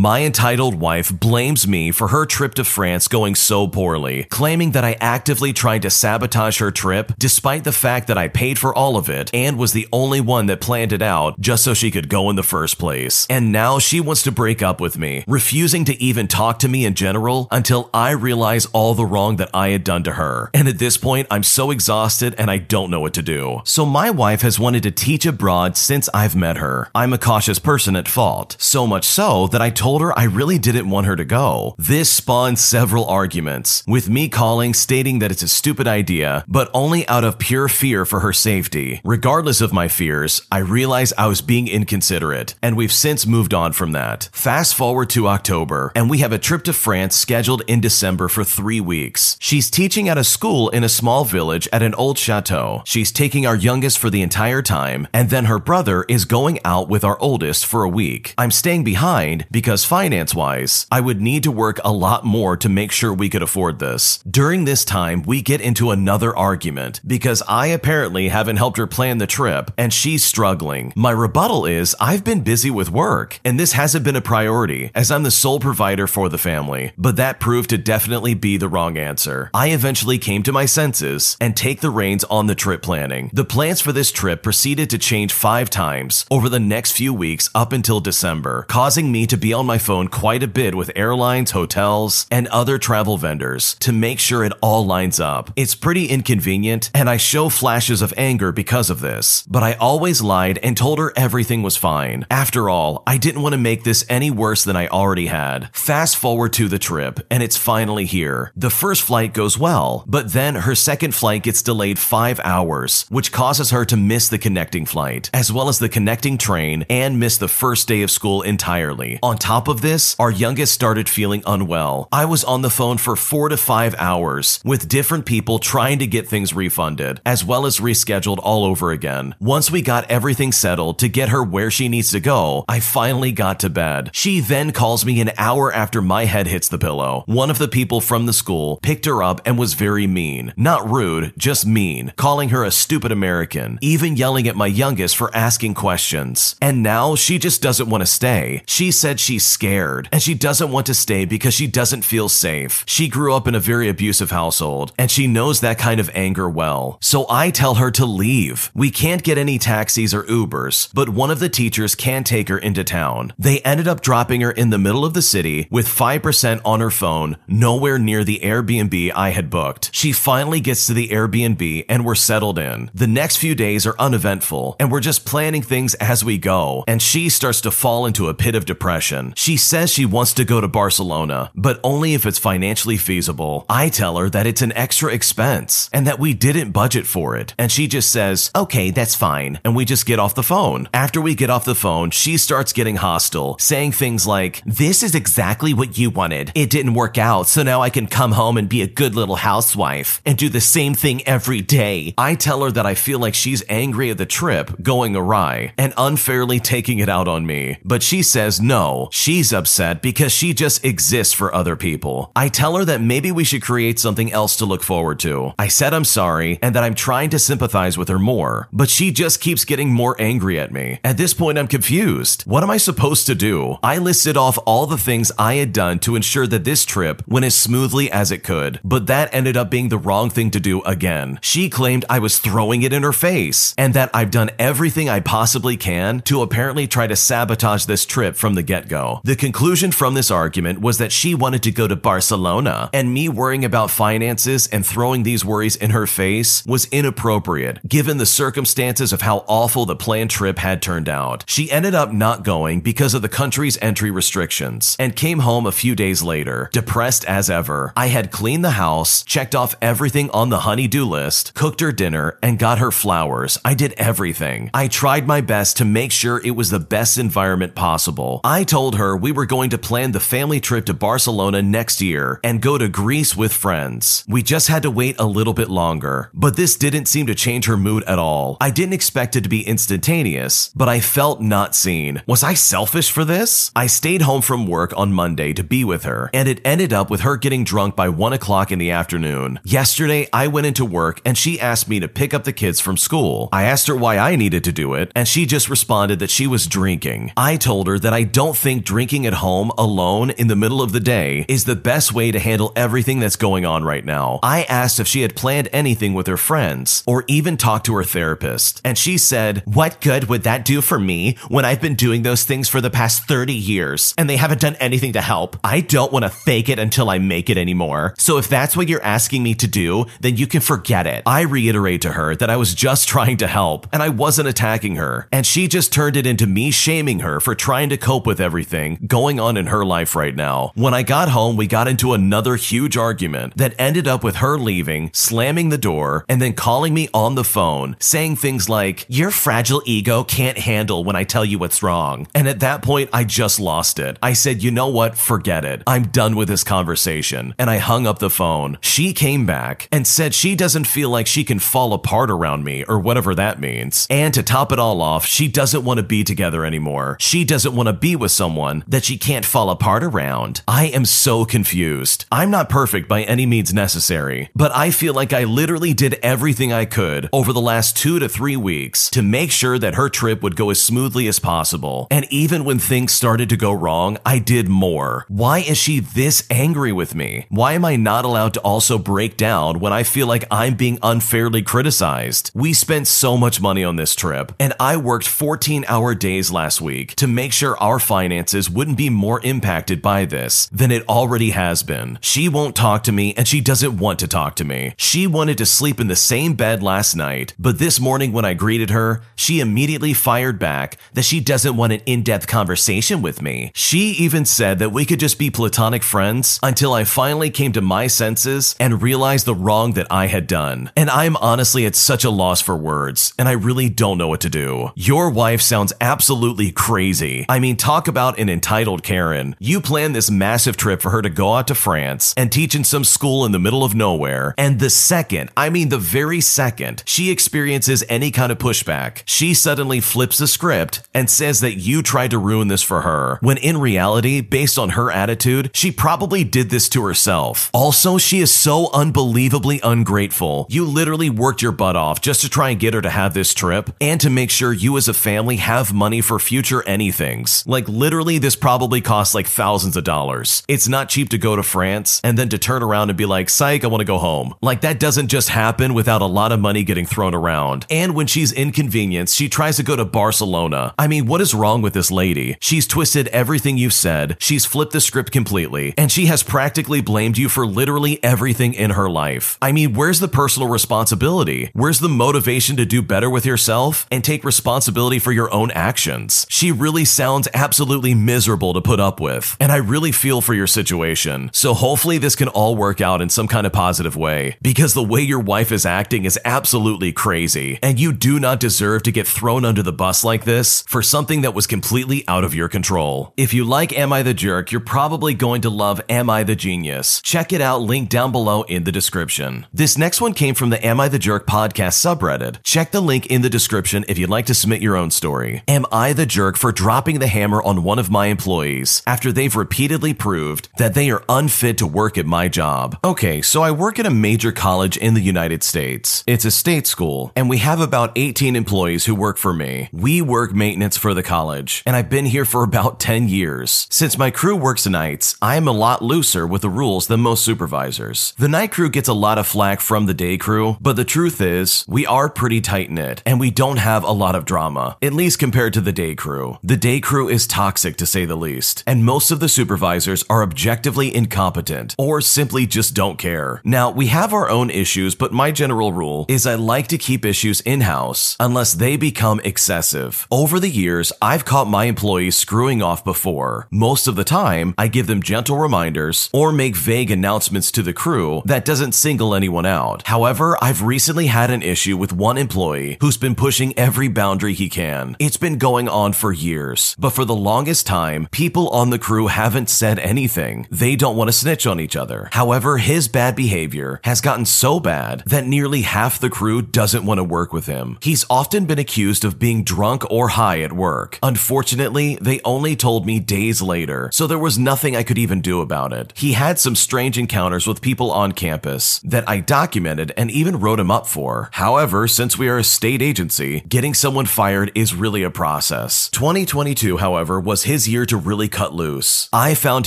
My entitled wife blames me for her trip to France going so poorly, claiming that I actively tried to sabotage her trip despite the fact that I paid for all of it and was the only one that planned it out just so she could go in the first place. And now she wants to break up with me, refusing to even talk to me in general until I realize all the wrong that I had done to her. And at this point, I'm so exhausted and I don't know what to do. So my wife has wanted to teach abroad since I've met her. I'm a cautious person at fault, so much so that I told her I really didn't want her to go. This spawned several arguments, with me calling stating that it's a stupid idea, but only out of pure fear for her safety. Regardless of my fears, I realized I was being inconsiderate, and we've since moved on from that. Fast forward to October, and we have a trip to France scheduled in December for three weeks. She's teaching at a school in a small village at an old chateau. She's taking our youngest for the entire time, and then her brother is going out with our oldest for a week. I'm staying behind because finance wise, I would need to work a lot more to make sure we could afford this. During this time, we get into another argument because I apparently haven't helped her plan the trip and she's struggling. My rebuttal is I've been busy with work and this hasn't been a priority as I'm the sole provider for the family, but that proved to definitely be the wrong answer. I eventually came to my senses and take the reins on the trip planning. The plans for this trip proceeded to change five times over the next few weeks up until December, causing me to be on my phone quite a bit with airlines, hotels, and other travel vendors to make sure it all lines up. It's pretty inconvenient, and I show flashes of anger because of this, but I always lied and told her everything was fine. After all, I didn't want to make this any worse than I already had. Fast forward to the trip, and it's finally here. The first flight goes well, but then her second flight gets delayed five hours, which causes her to miss the connecting flight, as well as the connecting train, and miss the first day of school entirely. On top of this, our youngest started feeling unwell. I was on the phone for four to five hours with different people trying to get things refunded, as well as rescheduled all over again. Once we got everything settled to get her where she needs to go, I finally got to bed. She then calls me an hour after my head hits the pillow. One of the people from the school picked her up and was very mean. Not rude, just mean, calling her a stupid American, even yelling at my youngest for asking questions. And now she just doesn't want to stay. She said she's scared and she doesn't want to stay because she doesn't feel safe. She grew up in a very abusive household and she knows that kind of anger well. So I tell her to leave. We can't get any taxis or Ubers, but one of the teachers can take her into town. They ended up dropping her in the middle of the city with 5% on her phone, nowhere near the Airbnb I had booked. She finally gets to the Airbnb and we're settled in. The next few days are uneventful and we're just planning things as we go, and she starts to fall into a pit of depression. She says she wants to go to Barcelona, but only if it's financially feasible. I tell her that it's an extra expense and that we didn't budget for it, and she just says, okay, that's fine, and we just get off the phone. After we get off the phone, she starts getting hostile, saying things like, this is exactly what you wanted. It didn't work out, so now I can come home and be a good little housewife and do the same thing every day. I tell her that I feel like she's angry at the trip going awry and unfairly taking it out on me. But she says no, she's upset because she just exists for other people. I tell her that maybe we should create something else to look forward to. I said I'm sorry and that I'm trying to sympathize with her more, but she just keeps getting more angry at me. At this point, I'm confused. What am I supposed to do? I listed off all the things I had done to ensure that this trip went as smoothly as it could, but that ended up being the wrong thing to do again. She claimed I was throwing it in her face and that I've done everything I possibly can to apparently try to sabotage this trip from the get go. The conclusion from this argument was that she wanted to go to Barcelona, and me worrying about finances and throwing these worries in her face was inappropriate given the circumstances of how awful the planned trip had turned out. She ended up not going because of the country's entry restrictions and came home a few days later, depressed as ever. I had cleaned the house, checked off everything on the honey-do list, cooked her dinner, and got her flowers. I did everything. I tried my best to make sure it was the best environment possible. I told her we were going to plan the family trip to Barcelona next year and go to Greece with friends. We just had to wait a little bit longer, but this didn't seem to change her mood at all. I didn't expect it to be instantaneous, but I felt not seen. Was I selfish for this? I stayed home from work on Monday to be with her, and it ended up with her getting drunk by 1 o'clock in the afternoon. Yesterday, I went into work and she asked me to pick up the kids from school. I asked her why I needed to do it, and she just responded that she was drinking. I told her that I don't think drinking at home alone in the middle of the day is the best way to handle everything that's going on right now. I asked if she had planned anything with her friends or even talked to her therapist, and she said, What good would that do for me when I've been doing those things for the past 30 years and they haven't done anything to help? I don't want to fake it until I make it anymore. So if that's what you're asking me to do, then you can forget it. I reiterate to her that I was just trying to help and I wasn't attacking her, and she just turned it into me shaming her for trying to cope with everything going on in her life right now. When I got home, we got into another huge argument that ended up with her leaving, slamming the door, and then calling me on the phone, saying things like, Your fragile ego can't handle when I tell you what's wrong. And at that point, I just lost it. I said, You know what? Forget it. I'm done with this conversation. And I hung up the phone. She came back and said she doesn't feel like she can fall apart around me or whatever that means. And to top it all off, she doesn't want to be together anymore. She doesn't want to be with someone that she can't fall apart around. I am so confused. I'm not perfect by any means necessary, but I feel like I literally did everything I could over the last two to three weeks to make sure that her trip would go as smoothly as possible. And even when things started to go wrong, I did more. Why is she this angry with me? Why am I not allowed to also break down when I feel like I'm being unfairly criticized? We spent so much money on this trip, and I worked 14 hour days last week to make sure our finances wouldn't be more impacted by this than it already has been. She won't talk to me and she doesn't want to talk to me. She wanted to sleep in the same bed last night, but this morning when I greeted her, she immediately fired back that she doesn't want an in depth conversation with me. She even said that we could just be platonic friends until I finally came to my senses and realized the wrong that I had done. And I'm honestly at such a loss for words, and I really don't know what to do. Your wife sounds absolutely crazy. I mean, talk about an entitled Karen. You plan this massive trip for her to go out to France and teach in some school in the middle of nowhere, and the second, I mean the very second, she experiences any kind of pushback, she suddenly flips the script and says that you tried to ruin this for her, when in reality, based on her attitude, she probably did this to herself. Also, she is so unbelievably ungrateful. You literally worked your butt off just to try and get her to have this trip and to make sure you as a family have money for future anythings. Like literally, this probably costs like thousands of dollars. It's not cheap to go to France and then to turn around and be like, psych, I want to go home. Like that doesn't just happen without a lot of money getting thrown around. And when she's inconvenienced, she tries to go to Barcelona. I mean, what is wrong with this lady? She's twisted everything you've said, she's flipped the script completely, and she has practically blamed you for literally everything in her life. I mean, where's the personal responsibility? Where's the motivation to do better with yourself and take responsibility for your own actions? She really sounds absolutely miserable to put up with, and I really feel for your situation. So hopefully this can all work out in some kind of positive way, because the way your wife is acting is absolutely crazy, and you do not deserve to get thrown under the bus like this for something that was completely out of your control. If you like Am I the Jerk, you're probably going to love Am I the Genius. Check it out, link down below in the description. This next one came from the Am I the Jerk podcast subreddit. Check the link in the description if you'd like to submit your own story. Am I the jerk for dropping the hammer on one of my employees after they've repeatedly proved that they are unfit to work at my job? Okay, so I work at a major college in the United States. It's a state school, and we have about 18 employees who work for me. We work maintenance for the college, and I've been here for about 10 years. Since my crew works nights, I am a lot looser with the rules than most supervisors. The night crew gets a lot of flack from the day crew, but the truth is, we are pretty tight knit, and we don't have a lot of drama, at least compared to the day crew. The day crew is toxic to say the least, and most of the supervisors are objectively incompetent or simply just don't care. Now, we have our own issues, but my general rule is I like to keep issues in house unless they become excessive. Over the years, I've caught my employees screwing off before. Most of the time, I give them gentle reminders or make vague announcements to the crew that doesn't single anyone out. However, I've recently had an issue with one employee who's been pushing every boundary he can. It's been going on for years, but for the longest time, people on the crew haven't said anything. They don't want to snitch on each other. However, his bad behavior has gotten so bad that nearly half the crew doesn't want to work with him. He's often been accused of being drunk or high at work. Unfortunately, they only told me days later, so there was nothing I could even do about it. He had some strange encounters with people on campus that I documented and even wrote him up for. However, since we are a state agency, getting someone fired is really a process. 2022, however, was his year to really cut loose. I found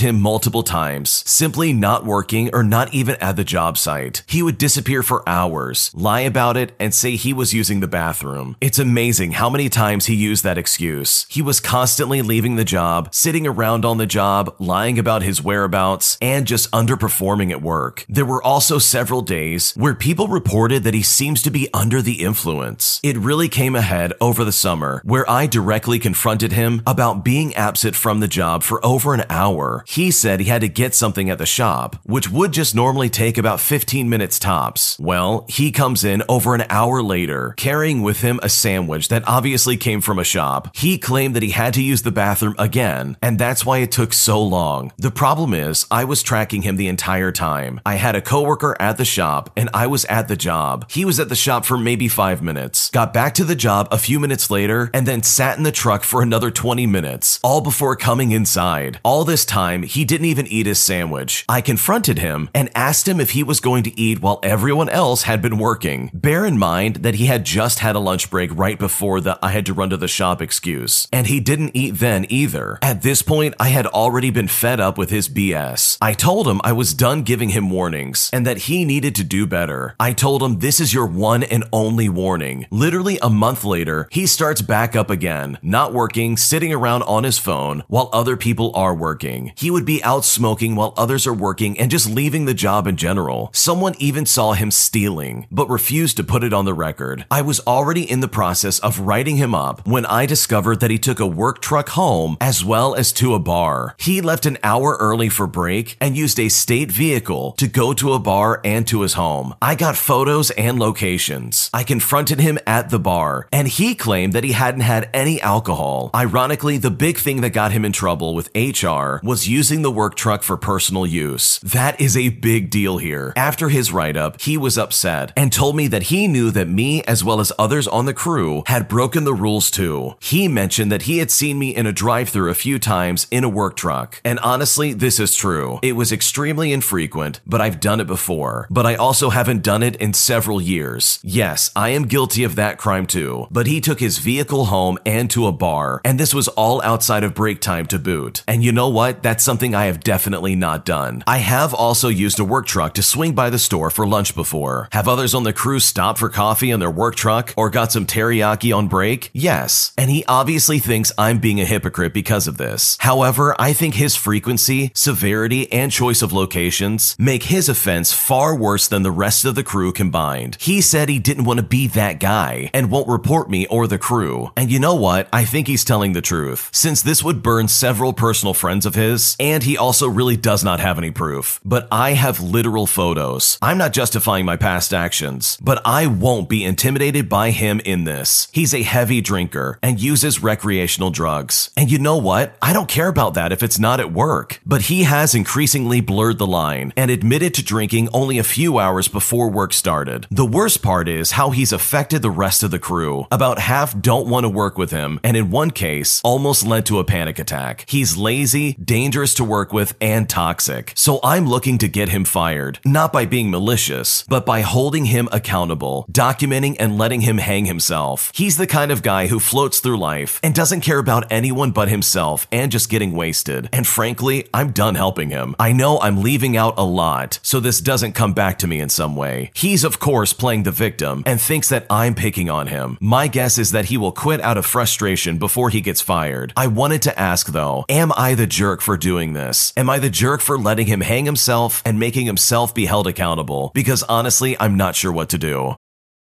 him multiple times, simply not working or not even at the job site. He would disappear for hours, lie about it, and say he was using the bathroom. It's amazing how many times he used that excuse. He was constantly leaving the job, sitting around on the job, lying about his whereabouts, and just underperforming at work. There were also several days where people reported that he seems to be under the influence. It really came ahead over the summer, where I directly confronted him about being absent from the job for over an hour. He said he had to get something at the shop, which would just normally take about 15 minutes tops. Well, he comes in over an hour later, carrying with him a sandwich that obviously came from a shop. He claimed that he had to use the bathroom again, and that's why it took so long. The problem is, I was tracking him the entire time. I had a coworker at the shop, and I was at the job. He was at the shop for maybe five minutes, got back to the job a few minutes later, and then sat in the truck for another 20 minutes, all before coming inside. All this time, he didn't even eat his sandwich. I confronted him and asked him if he was going to eat while everyone else had been working. Bear in mind that he had just had a lunch break right before the I had to run to the shop excuse, and he didn't eat then either. At this point, I had already been fed up with his BS. I told him I was done giving him warnings and that he needed to do better. I told him this is your one and only warning. Literally a month later, he starts back up again, not working, sitting around on his phone while other people are working. He would be out smoking while others are working and just leaving the job in general. Someone even saw him stealing, but refused to put it on the record. I was already in the process of writing him up when I discovered that he took a work truck home as well as to a bar. He left an hour early for break and used a state vehicle to go to a bar and to his home. I got photos and locations. I confronted him at the bar, and he claimed that he hadn't had any alcohol. Ironically, the big thing that got him in trouble with HR was using the work truck for personal use. That is a big deal here. After his write up, he was upset and told me that he knew that me, as well as others on the crew, had broken the rules too. He mentioned that he had seen me in a drive through a few times in a work truck. And honestly, this is true. It was extremely infrequent, but I've done it before. But I also haven't done it in several years. Yes, I am guilty of that crime too. But he took his vehicle home and to a bar, and this was all outside of break time to boot. And you know what? That's something I have definitely not done. I have also used a work truck to swing by the store for lunch before. Have others on the crew stopped for coffee on their work truck or got some teriyaki on break? Yes. And he obviously thinks I'm being a hypocrite because of this. However, I think his frequency, severity, and choice of locations make his offense far worse than the rest of the crew combined. He said he didn't want to be that guy and won't report me or the crew. And you know what? I think he's telling the truth, since this would burn several personal friends of his, and he also really does not have any proof. But I have literal photos. I'm not justifying my past actions, but I won't be intimidated by him in this. He's a heavy drinker and uses recreational drugs. And you know what? I don't care about that if it's not at work. But he has increasingly blurred the line and admitted to drinking only a few hours before work started. The worst part is how he's affected the rest of the crew. About half don't want to work with him, and in one case, almost led to a panic attack. He's lazy, dangerous to work with, and toxic. So I'm looking to get him fired, not by being malicious, but by holding him accountable, documenting and letting him hang himself. He's the kind of guy who floats through life and doesn't care about anyone but himself and just getting wasted. And frankly, I'm done helping him. I know I'm leaving out a lot, so this doesn't come back to me in some way. He's, of course, playing the victim and thinks that I'm picking on him. My guess is that he will quit out of frustration before he gets fired. I wanted to ask though, am I the jerk for doing this? Am I the jerk for letting him hang himself and making himself be held accountable? Because honestly, I'm not sure what to do.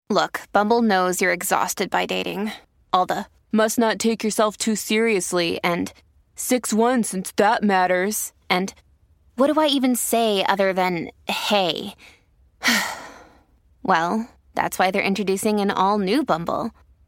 Look, Bumble knows you're exhausted by dating. All the must not take yourself too seriously and 6 1 since that matters. And what do I even say other than hey? well, that's why they're introducing an all new Bumble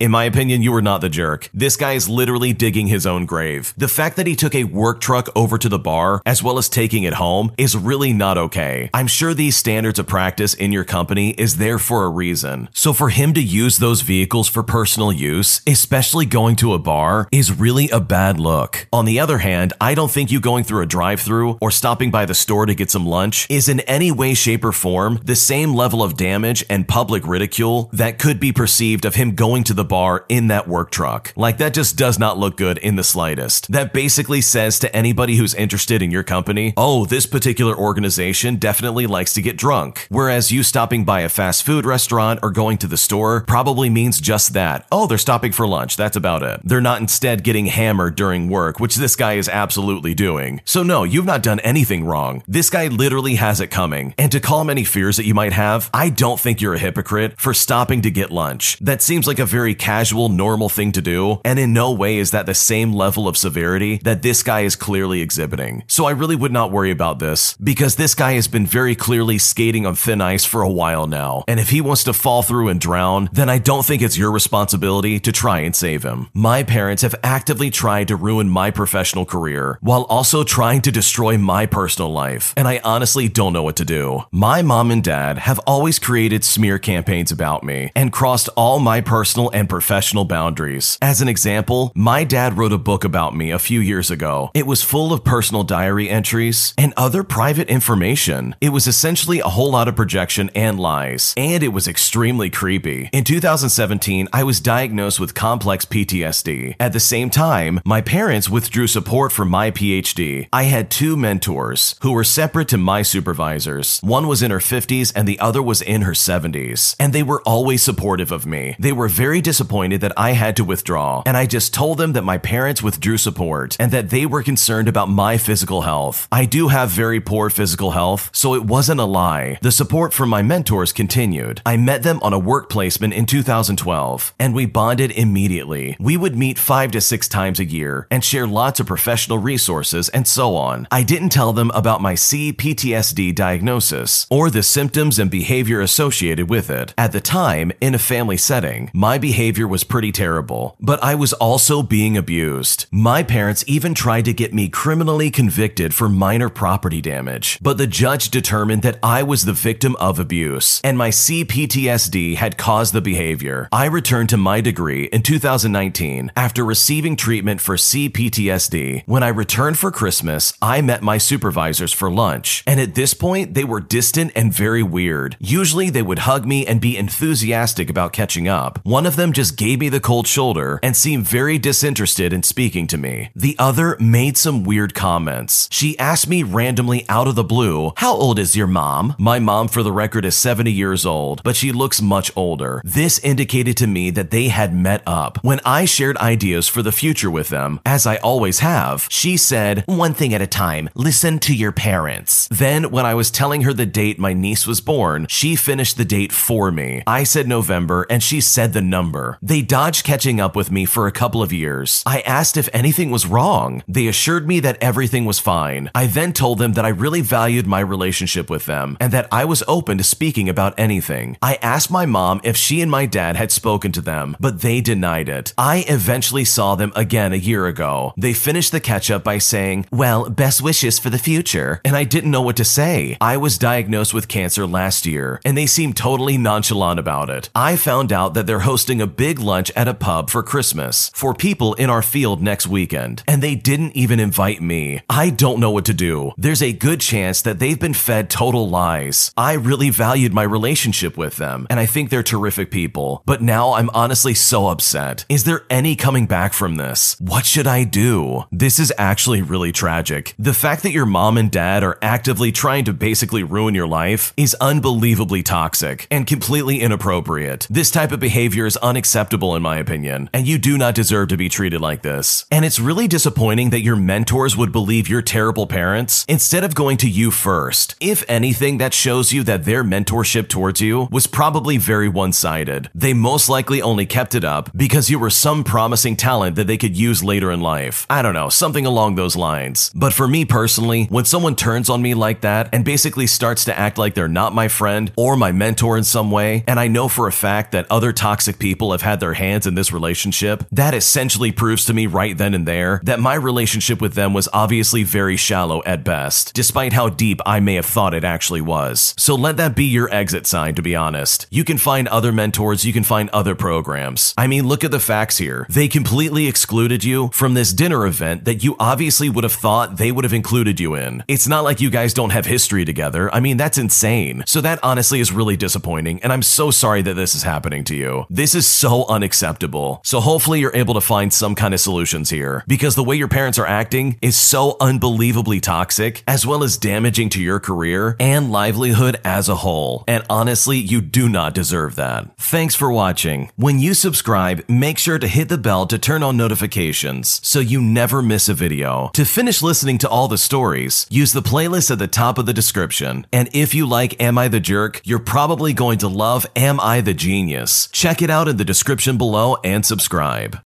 In my opinion, you were not the jerk. This guy is literally digging his own grave. The fact that he took a work truck over to the bar, as well as taking it home, is really not okay. I'm sure these standards of practice in your company is there for a reason. So for him to use those vehicles for personal use, especially going to a bar, is really a bad look. On the other hand, I don't think you going through a drive through or stopping by the store to get some lunch is in any way, shape, or form the same level of damage and public ridicule that could be perceived of him going to the bar in that work truck. Like that just does not look good in the slightest. That basically says to anybody who's interested in your company, oh, this particular organization definitely likes to get drunk. Whereas you stopping by a fast food restaurant or going to the store probably means just that. Oh, they're stopping for lunch. That's about it. They're not instead getting hammered during work, which this guy is absolutely doing. So no, you've not done anything wrong. This guy literally has it coming. And to calm any fears that you might have, I don't think you're a hypocrite for stopping to get lunch. That seems like a very casual, normal thing to do, and in no way is that the same level of severity that this guy is clearly exhibiting. So I really would not worry about this, because this guy has been very clearly skating on thin ice for a while now, and if he wants to fall through and drown, then I don't think it's your responsibility to try and save him. My parents have actively tried to ruin my professional career, while also trying to destroy my personal life, and I honestly don't know what to do. My mom and dad have always created smear campaigns about me, and crossed all my personal and professional boundaries. As an example, my dad wrote a book about me a few years ago. It was full of personal diary entries and other private information. It was essentially a whole lot of projection and lies, and it was extremely creepy. In 2017, I was diagnosed with complex PTSD. At the same time, my parents withdrew support for my PhD. I had two mentors who were separate to my supervisors. One was in her 50s and the other was in her 70s, and they were always supportive of me. They were very disappointed that I had to withdraw, and I just told them that my parents withdrew support and that they were concerned about my physical health. I do have very poor physical health, so it wasn't a lie. The support from my mentors continued. I met them on a work placement in 2012, and we bonded immediately. We would meet five to six times a year and share lots of professional resources and so on. I didn't tell them about my CPTSD diagnosis or the symptoms and behavior associated with it. At the time, in a family setting, my behavior was pretty terrible, but I was also being abused. My parents even tried to get me criminally convicted for minor property damage, but the judge determined that I was the victim of abuse and my CPTSD had caused the behavior. I returned to my degree in 2019 after receiving treatment for CPTSD. When I returned for Christmas, I met my supervisors for lunch, and at this point, they were distant and very weird. Usually, they would hug me and be enthusiastic about catching up. One of them just gave me the cold shoulder and seemed very disinterested in speaking to me. The other made some weird comments. She asked me randomly out of the blue, How old is your mom? My mom, for the record, is 70 years old, but she looks much older. This indicated to me that they had met up. When I shared ideas for the future with them, as I always have, she said, One thing at a time, listen to your parents. Then, when I was telling her the date my niece was born, she finished the date for me. I said November, and she said the number. They dodged catching up with me for a couple of years. I asked if anything was wrong. They assured me that everything was fine. I then told them that I really valued my relationship with them and that I was open to speaking about anything. I asked my mom if she and my dad had spoken to them, but they denied it. I eventually saw them again a year ago. They finished the catch up by saying, Well, best wishes for the future. And I didn't know what to say. I was diagnosed with cancer last year, and they seemed totally nonchalant about it. I found out that they're hosting a big lunch at a pub for Christmas for people in our field next weekend, and they didn't even invite me. I don't know what to do. There's a good chance that they've been fed total lies. I really valued my relationship with them, and I think they're terrific people, but now I'm honestly so upset. Is there any coming back from this? What should I do? This is actually really tragic. The fact that your mom and dad are actively trying to basically ruin your life is unbelievably toxic and completely inappropriate. This type of behavior is unacceptable in my opinion, and you do not deserve to be treated like this. And it's really disappointing that your mentors would believe your terrible parents instead of going to you first. If anything, that shows you that their mentorship towards you was probably very one sided. They most likely only kept it up because you were some promising talent that they could use later in life. I don't know, something along those lines. But for me personally, when someone turns on me like that and basically starts to act like they're not my friend or my mentor in some way, and I know for a fact that other toxic people have had their hands in this relationship, that essentially proves to me right then and there that my relationship with them was obviously very shallow at best, despite how deep I may have thought it actually was. So let that be your exit sign, to be honest. You can find other mentors, you can find other programs. I mean, look at the facts here. They completely excluded you from this dinner event that you obviously would have thought they would have included you in. It's not like you guys don't have history together. I mean, that's insane. So that honestly is really disappointing, and I'm so sorry that this is happening to you. This is so unacceptable. So hopefully you're able to find some kind of solutions here, because the way your parents are acting is so unbelievably toxic, as well as damaging to your career and livelihood as a whole. And honestly, you do not deserve that. Thanks for watching. When you subscribe, make sure to hit the bell to turn on notifications so you never miss a video. To finish listening to all the stories, use the playlist at the top of the description. And if you like Am I the Jerk, you're probably going to love Am I the Genius. Check it out in the description below and subscribe.